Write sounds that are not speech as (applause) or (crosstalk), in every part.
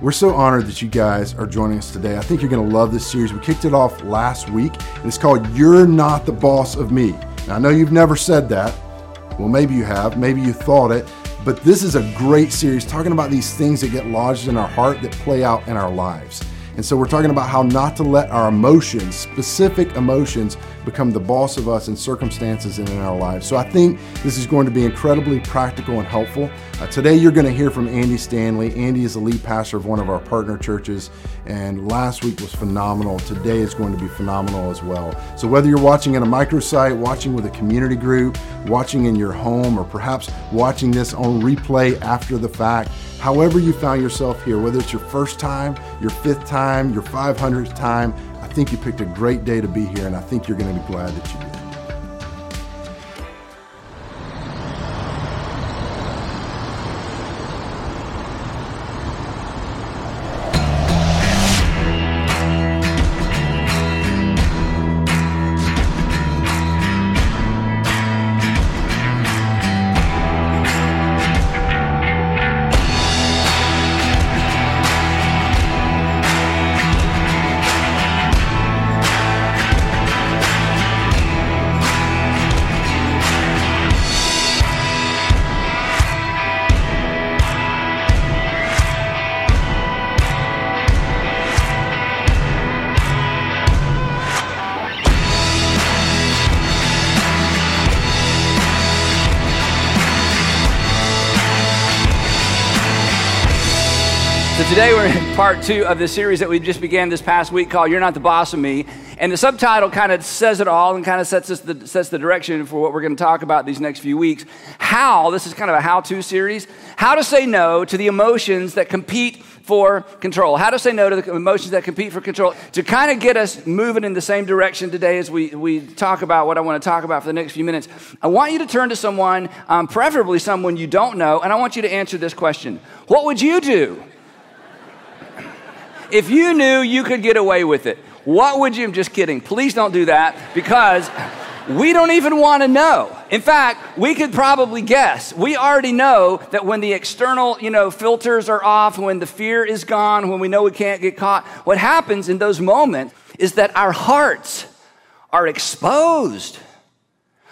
We're so honored that you guys are joining us today. I think you're going to love this series. We kicked it off last week, and it's called You're Not the Boss of Me. Now, I know you've never said that. Well, maybe you have, maybe you thought it, but this is a great series talking about these things that get lodged in our heart that play out in our lives. And so we're talking about how not to let our emotions, specific emotions, become the boss of us in circumstances and in our lives. So I think this is going to be incredibly practical and helpful. Uh, today you're going to hear from Andy Stanley. Andy is the lead pastor of one of our partner churches, and last week was phenomenal. Today is going to be phenomenal as well. So whether you're watching in a microsite, watching with a community group, watching in your home, or perhaps watching this on replay after the fact, however you found yourself here, whether it's your first time, your fifth time, your 500th time, think you picked a great day to be here, and I think you're going to be glad that you did. Today we're in part two of the series that we just began this past week called You're Not the Boss of Me. And the subtitle kind of says it all and kind of sets, us the, sets the direction for what we're going to talk about these next few weeks. How, this is kind of a how to series, how to say no to the emotions that compete for control. How to say no to the emotions that compete for control. To kind of get us moving in the same direction today as we, we talk about what I want to talk about for the next few minutes, I want you to turn to someone, um, preferably someone you don't know, and I want you to answer this question What would you do? If you knew you could get away with it, what would you? I'm just kidding. Please don't do that because we don't even want to know. In fact, we could probably guess. We already know that when the external, you know, filters are off, when the fear is gone, when we know we can't get caught, what happens in those moments is that our hearts are exposed.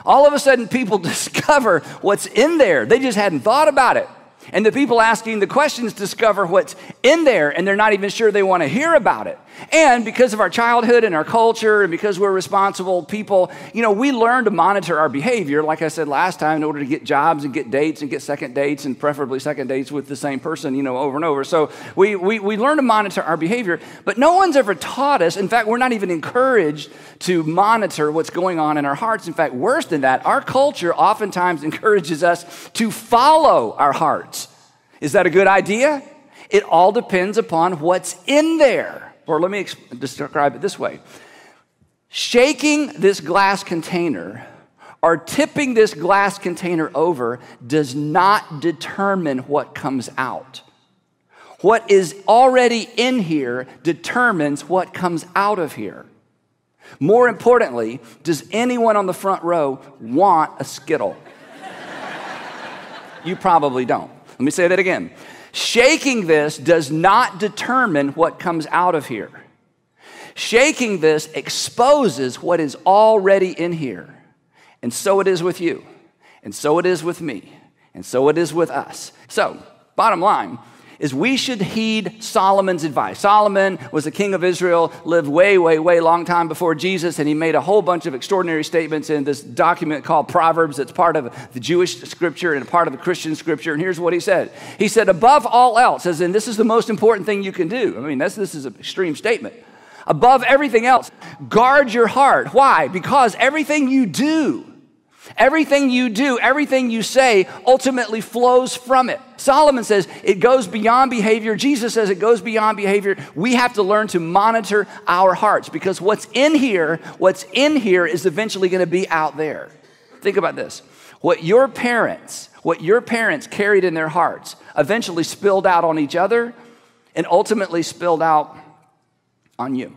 All of a sudden, people (laughs) discover what's in there. They just hadn't thought about it. And the people asking the questions discover what's in there, and they're not even sure they want to hear about it. And because of our childhood and our culture, and because we're responsible people, you know, we learn to monitor our behavior, like I said last time, in order to get jobs and get dates and get second dates, and preferably second dates with the same person, you know, over and over. So we, we, we learn to monitor our behavior, but no one's ever taught us. In fact, we're not even encouraged to monitor what's going on in our hearts. In fact, worse than that, our culture oftentimes (laughs) encourages us to follow our hearts. Is that a good idea? It all depends upon what's in there. Or let me describe it this way shaking this glass container or tipping this glass container over does not determine what comes out. What is already in here determines what comes out of here. More importantly, does anyone on the front row want a Skittle? (laughs) you probably don't. Let me say that again. Shaking this does not determine what comes out of here. Shaking this exposes what is already in here. And so it is with you. And so it is with me. And so it is with us. So, bottom line, is we should heed Solomon's advice. Solomon was the king of Israel, lived way, way, way long time before Jesus, and he made a whole bunch of extraordinary statements in this document called Proverbs that's part of the Jewish scripture and part of the Christian scripture. And here's what he said. He said, above all else, as in this is the most important thing you can do. I mean, this, this is an extreme statement. Above everything else, guard your heart. Why? Because everything you do, Everything you do, everything you say ultimately flows from it. Solomon says it goes beyond behavior. Jesus says it goes beyond behavior. We have to learn to monitor our hearts because what's in here, what's in here is eventually going to be out there. Think about this. What your parents, what your parents carried in their hearts eventually spilled out on each other and ultimately spilled out on you.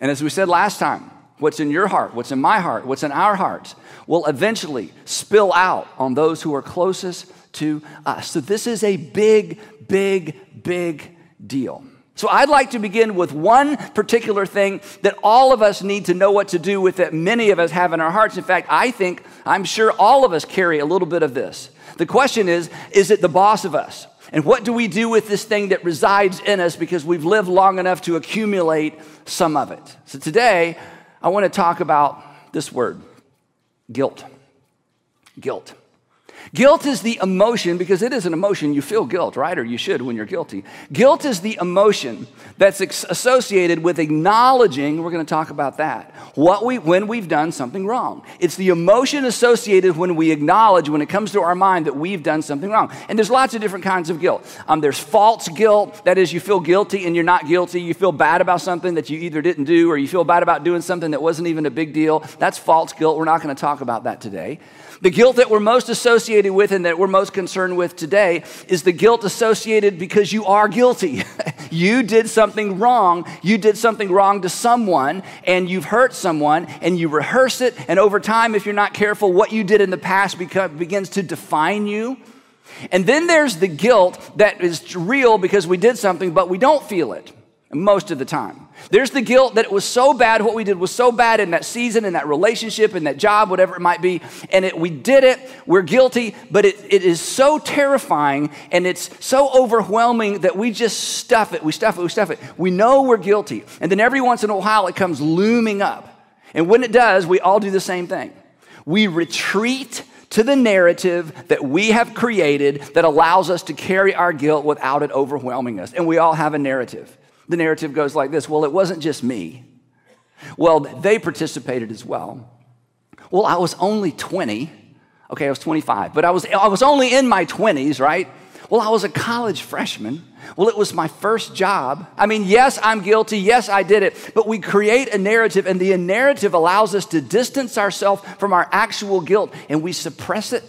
And as we said last time, what's in your heart, what's in my heart, what's in our hearts will eventually spill out on those who are closest to us. So, this is a big, big, big deal. So I'd like to begin with one particular thing that all of us need to know what to do with that many of us have in our hearts. In fact, I think, I'm sure all of us carry a little bit of this. The question is, is it the boss of us? And what do we do with this thing that resides in us because we've lived long enough to accumulate some of it? So today, I want to talk about this word guilt. Guilt. Guilt is the emotion, because it is an emotion, you feel guilt, right? Or you should when you're guilty. Guilt is the emotion that's associated with acknowledging, we're going to talk about that, what we, when we've done something wrong. It's the emotion associated when we acknowledge, when it comes to our mind, that we've done something wrong. And there's lots of different kinds of guilt. Um, there's false guilt, that is, you feel guilty and you're not guilty. You feel bad about something that you either didn't do or you feel bad about doing something that wasn't even a big deal. That's false guilt. We're not going to talk about that today. The guilt that we're most associated with and that we're most concerned with today is the guilt associated because you are guilty. (laughs) you did something wrong. You did something wrong to someone and you've hurt someone and you rehearse it. And over time, if you're not careful, what you did in the past begins to define you. And then there's the guilt that is real because we did something, but we don't feel it most of the time. There's the guilt that it was so bad, what we did was so bad in that season, in that relationship, in that job, whatever it might be, and it, we did it, we're guilty, but it, it is so terrifying and it's so overwhelming that we just stuff it, we stuff it, we stuff it. We know we're guilty, and then every once in a while it comes looming up. And when it does, we all do the same thing. We retreat to the narrative that we have created that allows us to carry our guilt without it overwhelming us. And we all have a narrative. The narrative goes like this Well, it wasn't just me. Well, they participated as well. Well, I was only 20. Okay, I was 25, but I was, I was only in my 20s, right? Well, I was a college freshman. Well, it was my first job. I mean, yes, I'm guilty. Yes, I did it. But we create a narrative, and the narrative allows us to distance ourselves from our actual guilt, and we suppress it.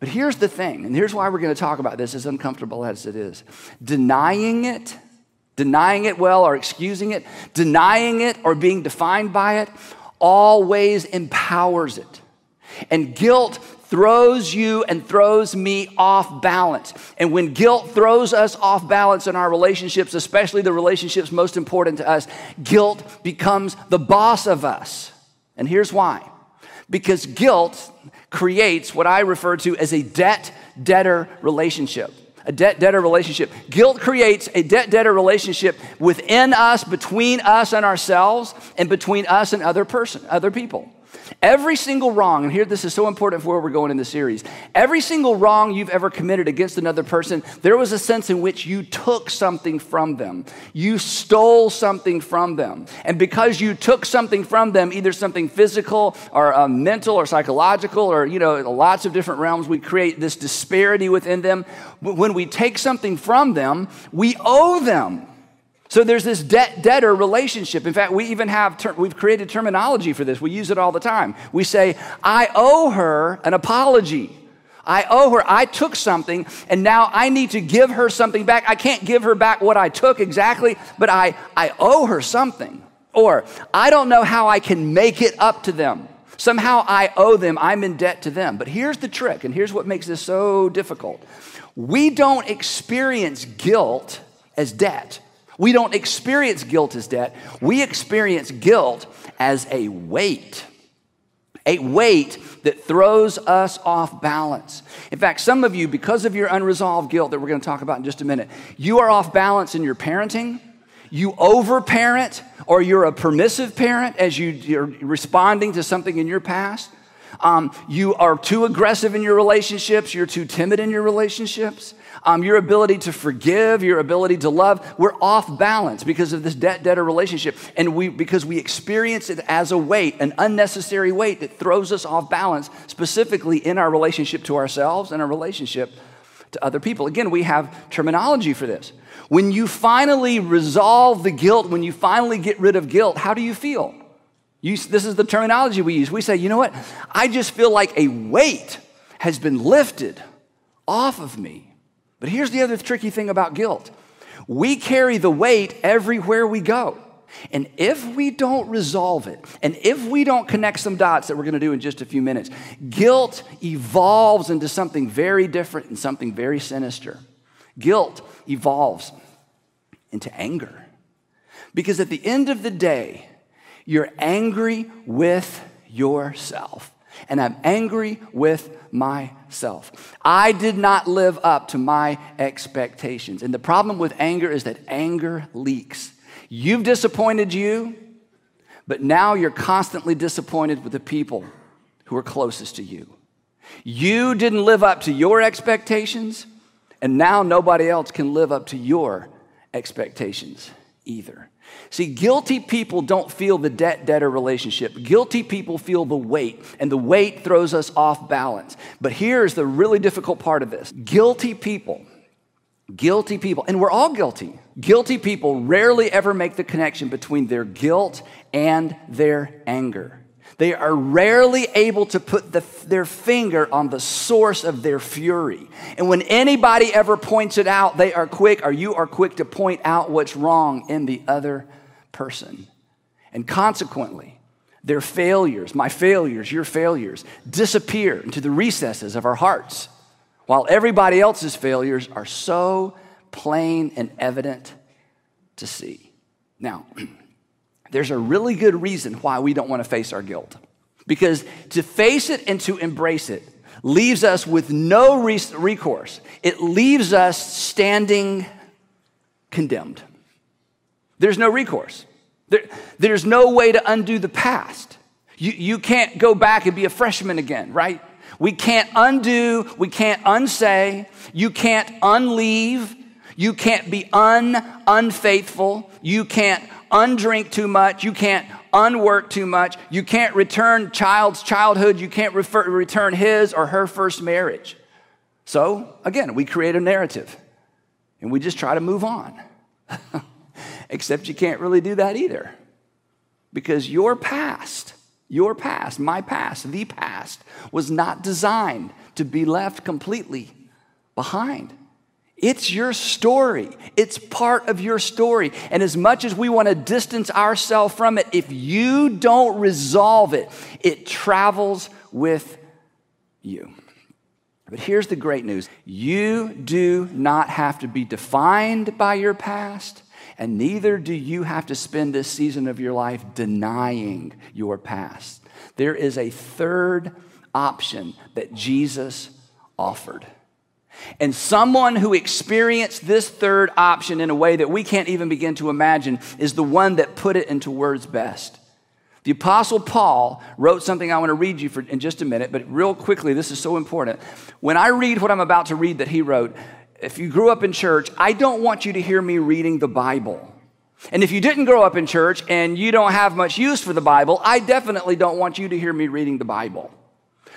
But here's the thing, and here's why we're going to talk about this, as uncomfortable as it is. Denying it denying it well or excusing it, denying it or being defined by it, always empowers it. And guilt throws you and throws me off balance. And when guilt throws us off balance in our relationships, especially the relationships most important to us, guilt becomes the boss of us. And here's why because guilt creates what I refer to as a debt debtor relationship a debt debtor relationship. Guilt creates a debt debtor relationship within us, between us and ourselves, and between us and other person, other people. Every single wrong, and here this is so important for where we're going in the series. Every single wrong you've ever committed against another person, there was a sense in which you took something from them. You stole something from them. And because you took something from them, either something physical or uh, mental or psychological or, you know, lots of different realms, we create this disparity within them. When we take something from them, we owe them. So there's this debt debtor relationship. In fact, we even have, ter- we've created terminology for this. We use it all the time. We say, I owe her an apology. I owe her, I took something, and now I need to give her something back. I can't give her back what I took exactly, but I, I owe her something. Or, I don't know how I can make it up to them. Somehow I owe them, I'm in debt to them. But here's the trick, and here's what makes this so difficult. We don't experience guilt as debt. We don't experience guilt as debt. We experience guilt as a weight, a weight that throws us off balance. In fact, some of you, because of your unresolved guilt that we're going to talk about in just a minute, you are off balance in your parenting. You overparent, or you're a permissive parent as you, you're responding to something in your past. Um, you are too aggressive in your relationships. You're too timid in your relationships um, your ability to forgive, your ability to love, we're off balance because of this debt debtor relationship. And we, because we experience it as a weight, an unnecessary weight that throws us off balance, specifically in our relationship to ourselves and our relationship to other people. Again, we have terminology for this. When you finally resolve the guilt, when you finally get rid of guilt, how do you feel? You, this is the terminology we use. We say, you know what? I just feel like a weight has been lifted off of me. But here's the other tricky thing about guilt we carry the weight everywhere we go. And if we don't resolve it, and if we don't connect some dots that we're going to do in just a few minutes, guilt evolves into something very different and something very sinister. Guilt evolves into anger. Because at the end of the day, you're angry with yourself. And I'm angry with myself. I did not live up to my expectations. And the problem with anger is that anger leaks. You've disappointed you, but now you're constantly disappointed with the people who are closest to you. You didn't live up to your expectations, and now nobody else can live up to your expectations either. See, guilty people don't feel the debt debtor relationship. Guilty people feel the weight, and the weight throws us off balance. But here's the really difficult part of this guilty people, guilty people, and we're all guilty. Guilty people rarely ever make the connection between their guilt and their anger. They are rarely able to put the, their finger on the source of their fury. And when anybody ever points it out, they are quick, or you are quick to point out what's wrong in the other person. And consequently, their failures, my failures, your failures, disappear into the recesses of our hearts, while everybody else's failures are so plain and evident to see. Now, (clears throat) there's a really good reason why we don't want to face our guilt. Because to face it and to embrace it leaves us with no recourse, it leaves us standing condemned. There's no recourse. There, there's no way to undo the past. You, you can't go back and be a freshman again, right? We can't undo, we can't unsay, you can't unleave, you can't be un unfaithful, you can't undrink too much. You can't unwork too much. You can't return child's childhood. You can't refer, return his or her first marriage. So, again, we create a narrative and we just try to move on. (laughs) Except you can't really do that either. Because your past, your past, my past, the past, was not designed to be left completely behind. It's your story. It's part of your story. And as much as we want to distance ourselves from it, if you don't resolve it, it travels with you. But here's the great news you do not have to be defined by your past, and neither do you have to spend this season of your life denying your past. There is a third option that Jesus offered. And someone who experienced this third option in a way that we can't even begin to imagine is the one that put it into words best. The Apostle Paul wrote something I want to read you for, in just a minute, but real quickly, this is so important. When I read what I'm about to read that he wrote, if you grew up in church, I don't want you to hear me reading the Bible. And if you didn't grow up in church and you don't have much use for the Bible, I definitely don't want you to hear me reading the Bible.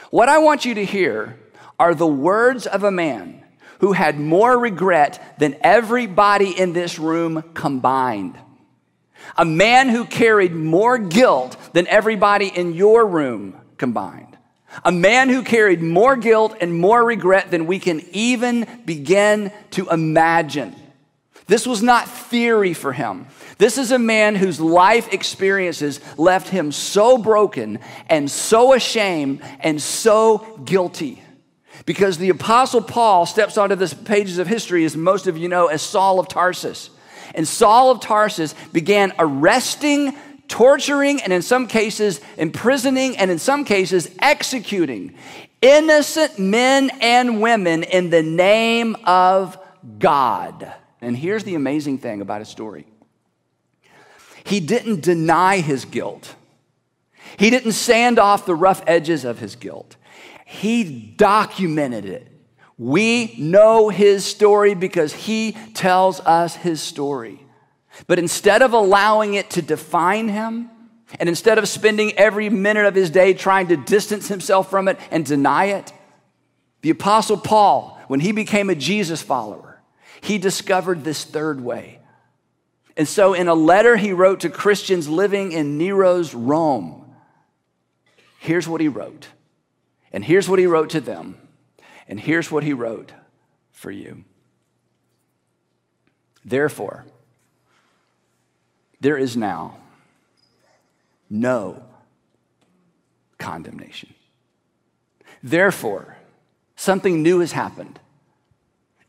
What I want you to hear are the words of a man who had more regret than everybody in this room combined. A man who carried more guilt than everybody in your room combined. A man who carried more guilt and more regret than we can even begin to imagine. This was not theory for him. This is a man whose life experiences left him so broken and so ashamed and so guilty. Because the Apostle Paul steps onto the pages of history, as most of you know, as Saul of Tarsus. And Saul of Tarsus began arresting, torturing, and in some cases, imprisoning, and in some cases, executing innocent men and women in the name of God. And here's the amazing thing about his story he didn't deny his guilt, he didn't sand off the rough edges of his guilt. He documented it. We know his story because he tells us his story. But instead of allowing it to define him, and instead of spending every minute of his day trying to distance himself from it and deny it, the Apostle Paul, when he became a Jesus follower, he discovered this third way. And so, in a letter he wrote to Christians living in Nero's Rome, here's what he wrote and here's what he wrote to them. And here's what he wrote for you. Therefore, there is now no condemnation. Therefore, something new has happened.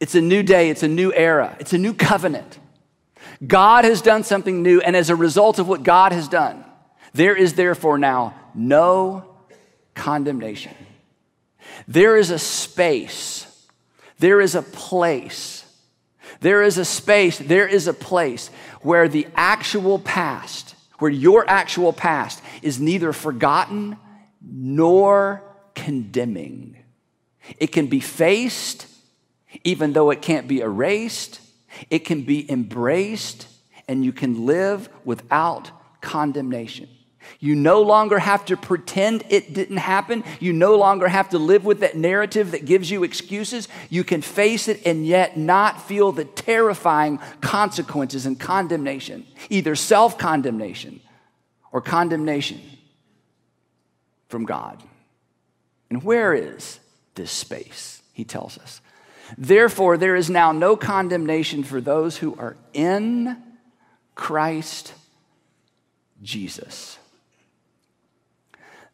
It's a new day, it's a new era, it's a new covenant. God has done something new, and as a result of what God has done, there is therefore now no condemnation. There is a space, there is a place, there is a space, there is a place where the actual past, where your actual past is neither forgotten nor condemning. It can be faced, even though it can't be erased. It can be embraced, and you can live without condemnation. You no longer have to pretend it didn't happen. You no longer have to live with that narrative that gives you excuses. You can face it and yet not feel the terrifying consequences and condemnation, either self condemnation or condemnation from God. And where is this space? He tells us. Therefore, there is now no condemnation for those who are in Christ Jesus.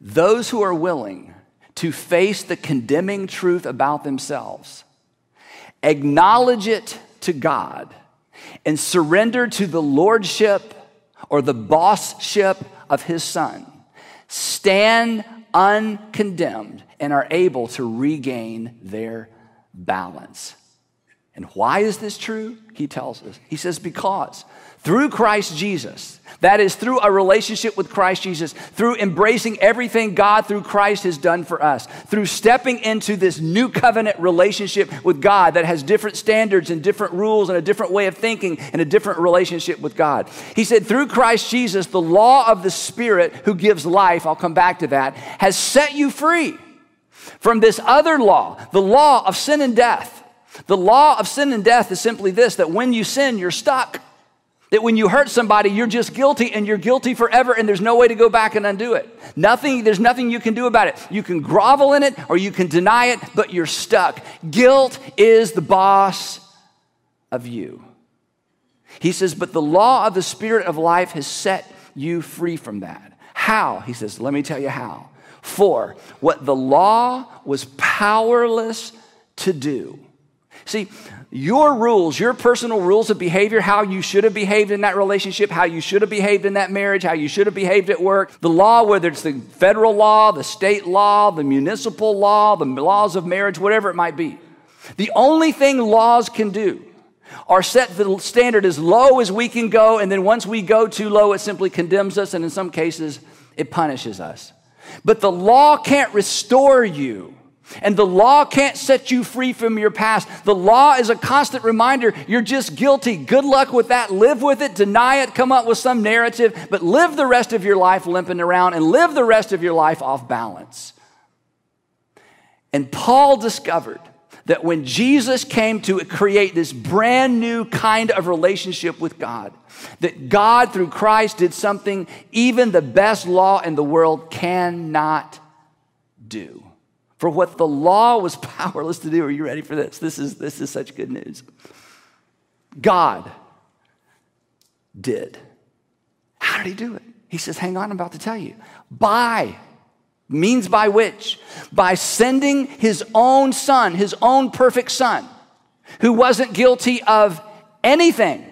Those who are willing to face the condemning truth about themselves, acknowledge it to God, and surrender to the lordship or the bossship of His Son, stand uncondemned and are able to regain their balance. And why is this true? He tells us. He says, because through Christ Jesus, that is, through a relationship with Christ Jesus, through embracing everything God through Christ has done for us, through stepping into this new covenant relationship with God that has different standards and different rules and a different way of thinking and a different relationship with God. He said, through Christ Jesus, the law of the Spirit who gives life, I'll come back to that, has set you free from this other law, the law of sin and death. The law of sin and death is simply this that when you sin, you're stuck. That when you hurt somebody, you're just guilty and you're guilty forever and there's no way to go back and undo it. Nothing, there's nothing you can do about it. You can grovel in it or you can deny it, but you're stuck. Guilt is the boss of you. He says, but the law of the Spirit of life has set you free from that. How? He says, let me tell you how. For what the law was powerless to do. See, your rules, your personal rules of behavior, how you should have behaved in that relationship, how you should have behaved in that marriage, how you should have behaved at work, the law, whether it's the federal law, the state law, the municipal law, the laws of marriage, whatever it might be. The only thing laws can do are set the standard as low as we can go, and then once we go too low, it simply condemns us, and in some cases, it punishes us. But the law can't restore you. And the law can't set you free from your past. The law is a constant reminder you're just guilty. Good luck with that. Live with it, deny it, come up with some narrative, but live the rest of your life limping around and live the rest of your life off balance. And Paul discovered that when Jesus came to create this brand new kind of relationship with God, that God through Christ did something even the best law in the world cannot do. For what the law was (laughs) powerless to do. Are you ready for this? This is, this is such good news. God did. How did he do it? He says, Hang on, I'm about to tell you. By means by which? By sending his own son, his own perfect son, who wasn't guilty of anything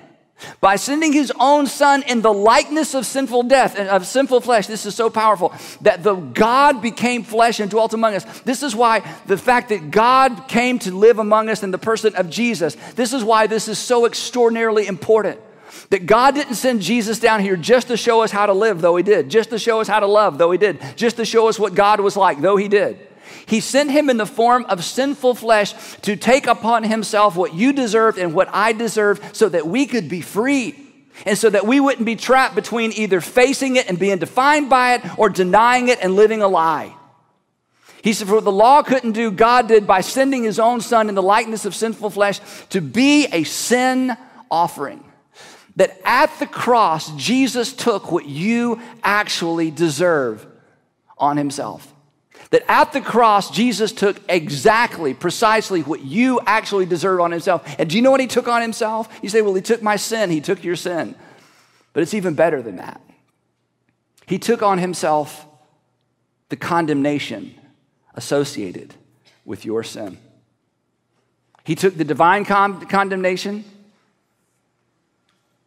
by sending his own son in the likeness of sinful death and of sinful flesh this is so powerful that the god became flesh and dwelt among us this is why the fact that god came to live among us in the person of jesus this is why this is so extraordinarily important that God didn't send Jesus down here just to show us how to live, though He did, just to show us how to love, though He did, just to show us what God was like, though He did. He sent him in the form of sinful flesh to take upon himself what you deserved and what I deserved so that we could be free. And so that we wouldn't be trapped between either facing it and being defined by it or denying it and living a lie. He said, For what the law couldn't do, God did by sending his own son in the likeness of sinful flesh to be a sin offering. That at the cross, Jesus took what you actually deserve on himself. That at the cross, Jesus took exactly, precisely what you actually deserve on himself. And do you know what he took on himself? You say, well, he took my sin, he took your sin. But it's even better than that. He took on himself the condemnation associated with your sin. He took the divine con- condemnation,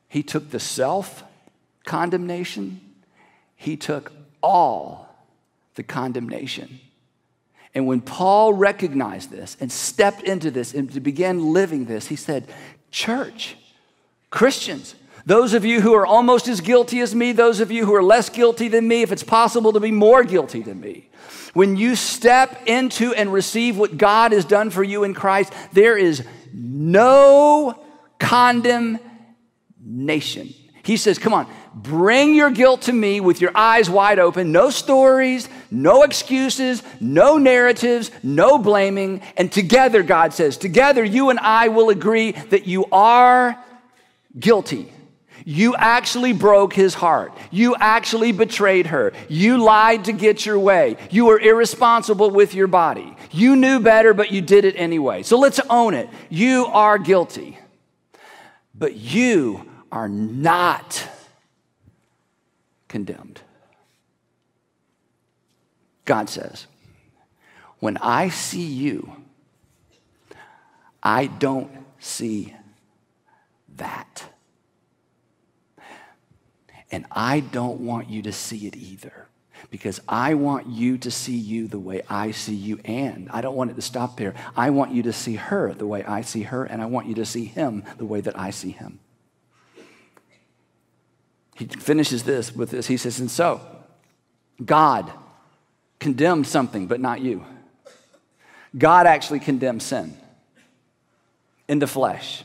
He took the self condemnation, he took all the condemnation. And when Paul recognized this and stepped into this and began living this, he said, Church, Christians, those of you who are almost as guilty as me, those of you who are less guilty than me, if it's possible to be more guilty than me, when you step into and receive what God has done for you in Christ, there is no condemnation. He says, Come on, bring your guilt to me with your eyes wide open. No stories, no excuses, no narratives, no blaming. And together, God says, together you and I will agree that you are guilty. You actually broke his heart. You actually betrayed her. You lied to get your way. You were irresponsible with your body. You knew better, but you did it anyway. So let's own it. You are guilty. But you are not condemned. God says, when I see you, I don't see that. And I don't want you to see it either because I want you to see you the way I see you. And I don't want it to stop there. I want you to see her the way I see her, and I want you to see him the way that I see him. He finishes this with this. He says, And so, God condemned something, but not you. God actually condemned sin in the flesh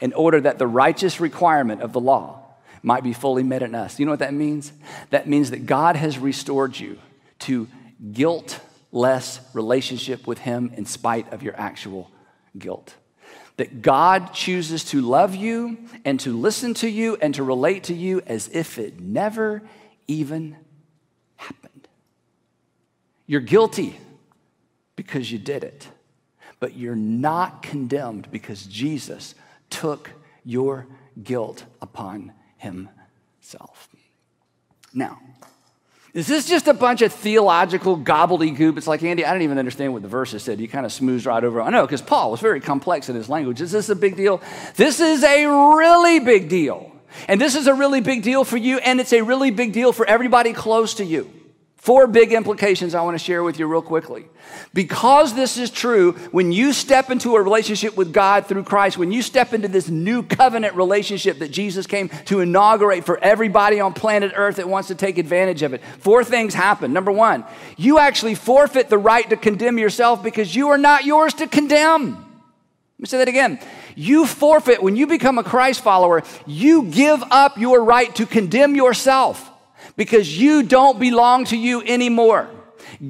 in order that the righteous requirement of the law might be fully met in us. You know what that means? That means that God has restored you to guiltless relationship with Him in spite of your actual guilt. That God chooses to love you and to listen to you and to relate to you as if it never even happened. You're guilty because you did it, but you're not condemned because Jesus took your guilt upon himself. Now, is this just a bunch of theological gobbledygook? It's like, Andy, I don't even understand what the verses said. You kind of smoothed right over. I know, because Paul was very complex in his language. Is this a big deal? This is a really big deal. And this is a really big deal for you, and it's a really big deal for everybody close to you. Four big implications I want to share with you real quickly. Because this is true, when you step into a relationship with God through Christ, when you step into this new covenant relationship that Jesus came to inaugurate for everybody on planet Earth that wants to take advantage of it, four things happen. Number one, you actually forfeit the right to condemn yourself because you are not yours to condemn. Let me say that again. You forfeit, when you become a Christ follower, you give up your right to condemn yourself because you don't belong to you anymore.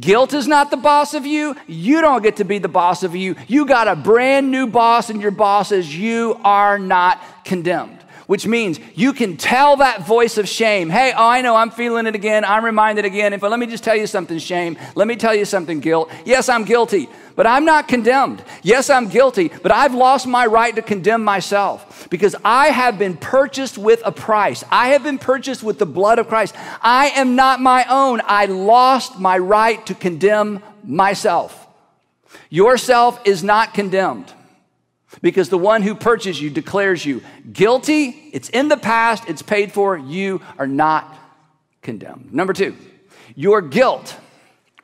Guilt is not the boss of you. You don't get to be the boss of you. You got a brand new boss, and your boss is you are not condemned. Which means you can tell that voice of shame, hey, oh, I know I'm feeling it again. I'm reminded again. If let me just tell you something, shame. Let me tell you something, guilt. Yes, I'm guilty but I'm not condemned. Yes, I'm guilty, but I've lost my right to condemn myself because I have been purchased with a price. I have been purchased with the blood of Christ. I am not my own. I lost my right to condemn myself. Yourself is not condemned because the one who purchased you declares you guilty. It's in the past, it's paid for. You are not condemned. Number two, your guilt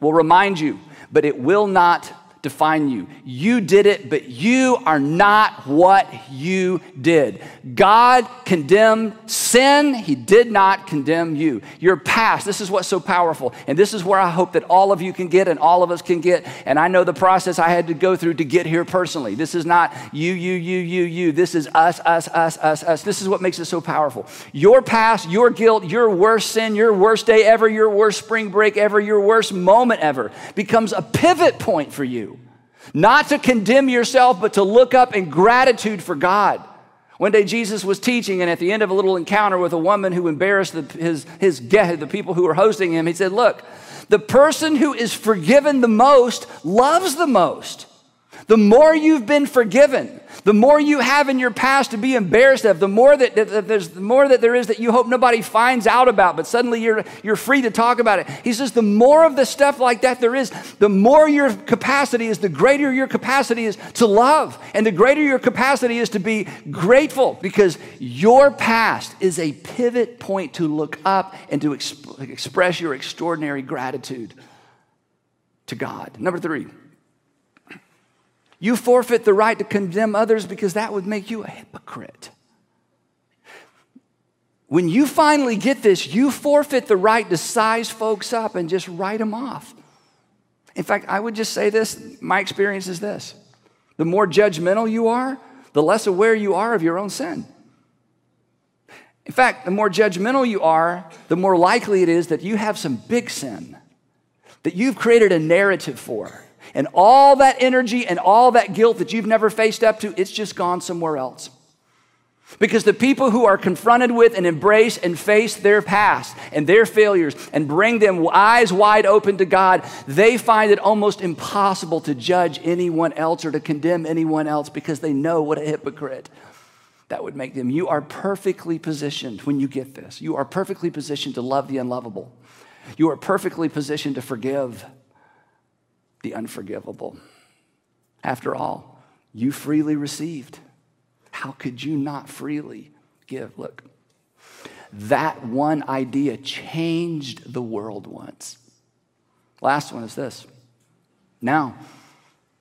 will remind you, but it will not define you. You did it, but you are not what you did. God condemned sin, He did not condemn you. Your past, this is what's so powerful. And this is where I hope that all of you can get and all of us can get. And I know the process I had to go through to get here personally. This is not you, you, you, you, you. This is us, us, us, us, us. This is what makes it so powerful. Your past, your guilt, your worst sin, your worst day ever, your worst spring break ever, your worst moment ever becomes a pivot point for you. Not to condemn yourself, but to look up in gratitude for God. One day Jesus was teaching, and at the end of a little encounter with a woman who embarrassed the, his, his guest, the people who were hosting him, he said, Look, the person who is forgiven the most loves the most. The more you've been forgiven, The more you have in your past to be embarrassed of, the more that, that, there's the more that there is that you hope nobody finds out about, but suddenly you're, you're free to talk about it. He says the more of the stuff like that there is, the more your capacity is, the greater your capacity is to love, and the greater your capacity is to be grateful because your past is a pivot point to look up and to exp- express your extraordinary gratitude to God. Number three. You forfeit the right to condemn others because that would make you a hypocrite. When you finally get this, you forfeit the right to size folks up and just write them off. In fact, I would just say this my experience is this the more judgmental you are, the less aware you are of your own sin. In fact, the more judgmental you are, the more likely it is that you have some big sin that you've created a narrative for. And all that energy and all that guilt that you've never faced up to, it's just gone somewhere else. Because the people who are confronted with and embrace and face their past and their failures and bring them eyes wide open to God, they find it almost impossible to judge anyone else or to condemn anyone else because they know what a hypocrite that would make them. You are perfectly positioned when you get this. You are perfectly positioned to love the unlovable. You are perfectly positioned to forgive the unforgivable. After all, you freely received. How could you not freely give? Look, that one idea changed the world once. Last one is this. Now,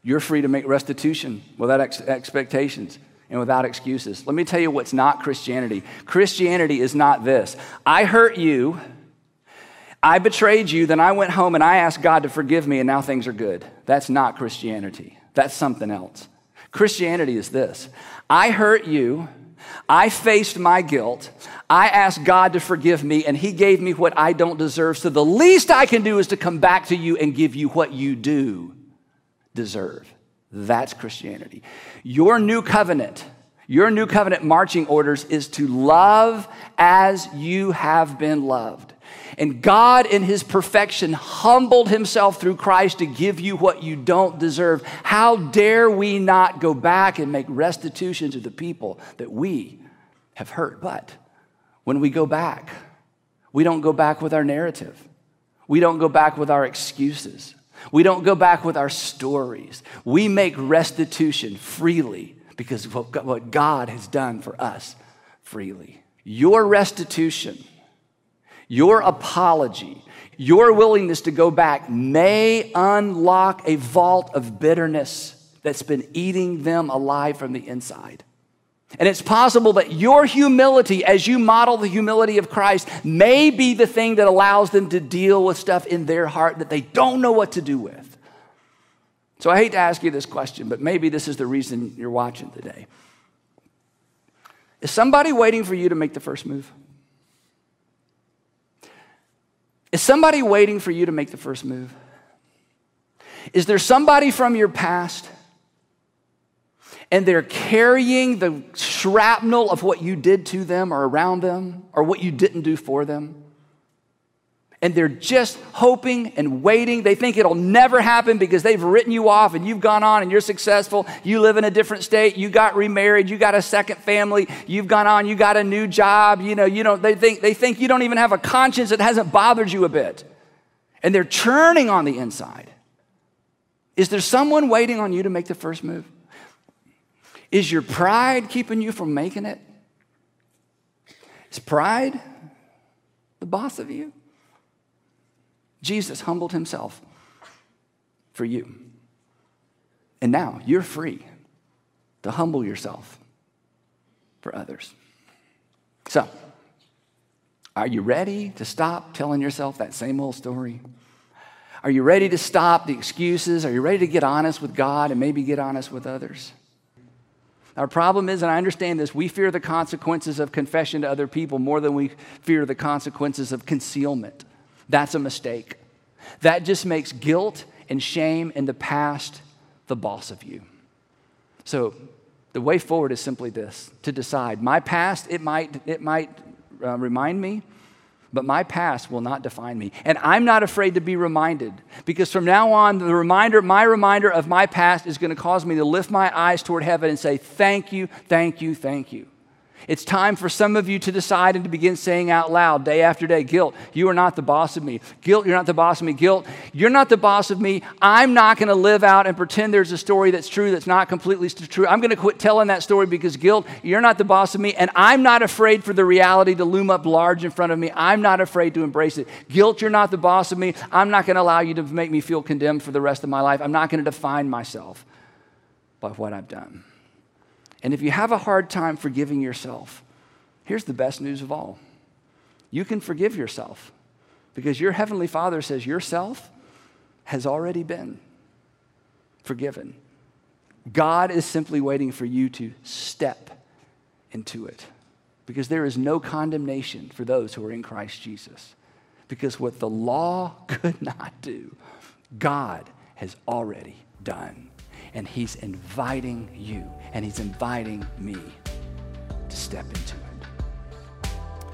you're free to make restitution without ex- expectations and without excuses. Let me tell you what's not Christianity. Christianity is not this I hurt you I betrayed you, then I went home and I asked God to forgive me, and now things are good. That's not Christianity. That's something else. Christianity is this I hurt you. I faced my guilt. I asked God to forgive me, and He gave me what I don't deserve. So the least I can do is to come back to you and give you what you do deserve. That's Christianity. Your new covenant, your new covenant marching orders is to love as you have been loved. And God, in his perfection, humbled himself through Christ to give you what you don't deserve. How dare we not go back and make restitution to the people that we have hurt? But when we go back, we don't go back with our narrative, we don't go back with our excuses. We don't go back with our stories. We make restitution freely because of what God has done for us freely. Your restitution your apology, your willingness to go back may unlock a vault of bitterness that's been eating them alive from the inside. And it's possible that your humility, as you model the humility of Christ, may be the thing that allows them to deal with stuff in their heart that they don't know what to do with. So I hate to ask you this question, but maybe this is the reason you're watching today. Is somebody waiting for you to make the first move? Is somebody waiting for you to make the first move? Is there somebody from your past and they're carrying the shrapnel of what you did to them or around them or what you didn't do for them? And they're just hoping and waiting. They think it'll never happen because they've written you off and you've gone on and you're successful. You live in a different state. You got remarried. You got a second family. You've gone on. You got a new job. You know, you don't, they think, they think you don't even have a conscience that hasn't bothered you a bit. And they're churning on the inside. Is there someone waiting on you to make the first move? Is your pride keeping you from making it? Is pride the boss of you? Jesus humbled himself for you. And now you're free to humble yourself for others. So, are you ready to stop telling yourself that same old story? Are you ready to stop the excuses? Are you ready to get honest with God and maybe get honest with others? Our problem is, and I understand this, we fear the consequences of confession to other people more than we fear the consequences of concealment. That's a mistake. That just makes guilt and shame in the past the boss of you. So the way forward is simply this to decide my past, it might, it might uh, remind me but my past will not define me. And I'm not afraid to be reminded because from now on, the reminder, my reminder of my past is going to cause me to lift my eyes toward heaven and say, Thank you, thank you, thank you. It's time for some of you to decide and to begin saying out loud day after day guilt, you are not the boss of me. Guilt, you're not the boss of me. Guilt, you're not the boss of me. I'm not going to live out and pretend there's a story that's true that's not completely true. I'm going to quit telling that story because guilt, you're not the boss of me. And I'm not afraid for the reality to loom up large in front of me. I'm not afraid to embrace it. Guilt, you're not the boss of me. I'm not going to allow you to make me feel condemned for the rest of my life. I'm not going to define myself by what I've done. And if you have a hard time forgiving yourself, here's the best news of all you can forgive yourself because your Heavenly Father says yourself has already been forgiven. God is simply waiting for you to step into it because there is no condemnation for those who are in Christ Jesus. Because what the law (laughs) could not do, God has already done and He's inviting you and He's inviting me to step into it.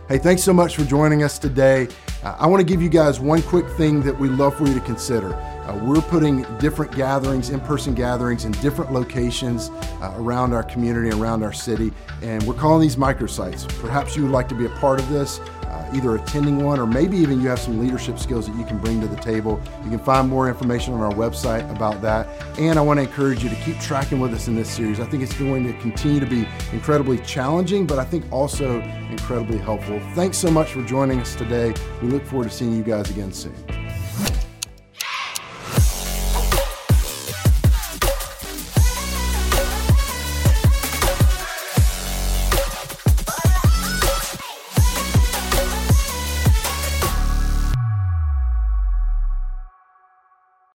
Hey, thanks so much for joining us today. Uh, I want to give you guys one quick thing that we love for you to consider. Uh, we're putting different gatherings, in person gatherings, in different locations uh, around our community, around our city, and we're calling these microsites. Perhaps you would like to be a part of this Uh, either attending one or maybe even you have some leadership skills that you can bring to the table. You can find more information on our website about that. And I want to encourage you to keep tracking with us in this series. I think it's going to continue to be incredibly challenging, but I think also incredibly helpful. Thanks so much for joining us today. We look forward to seeing you guys again soon.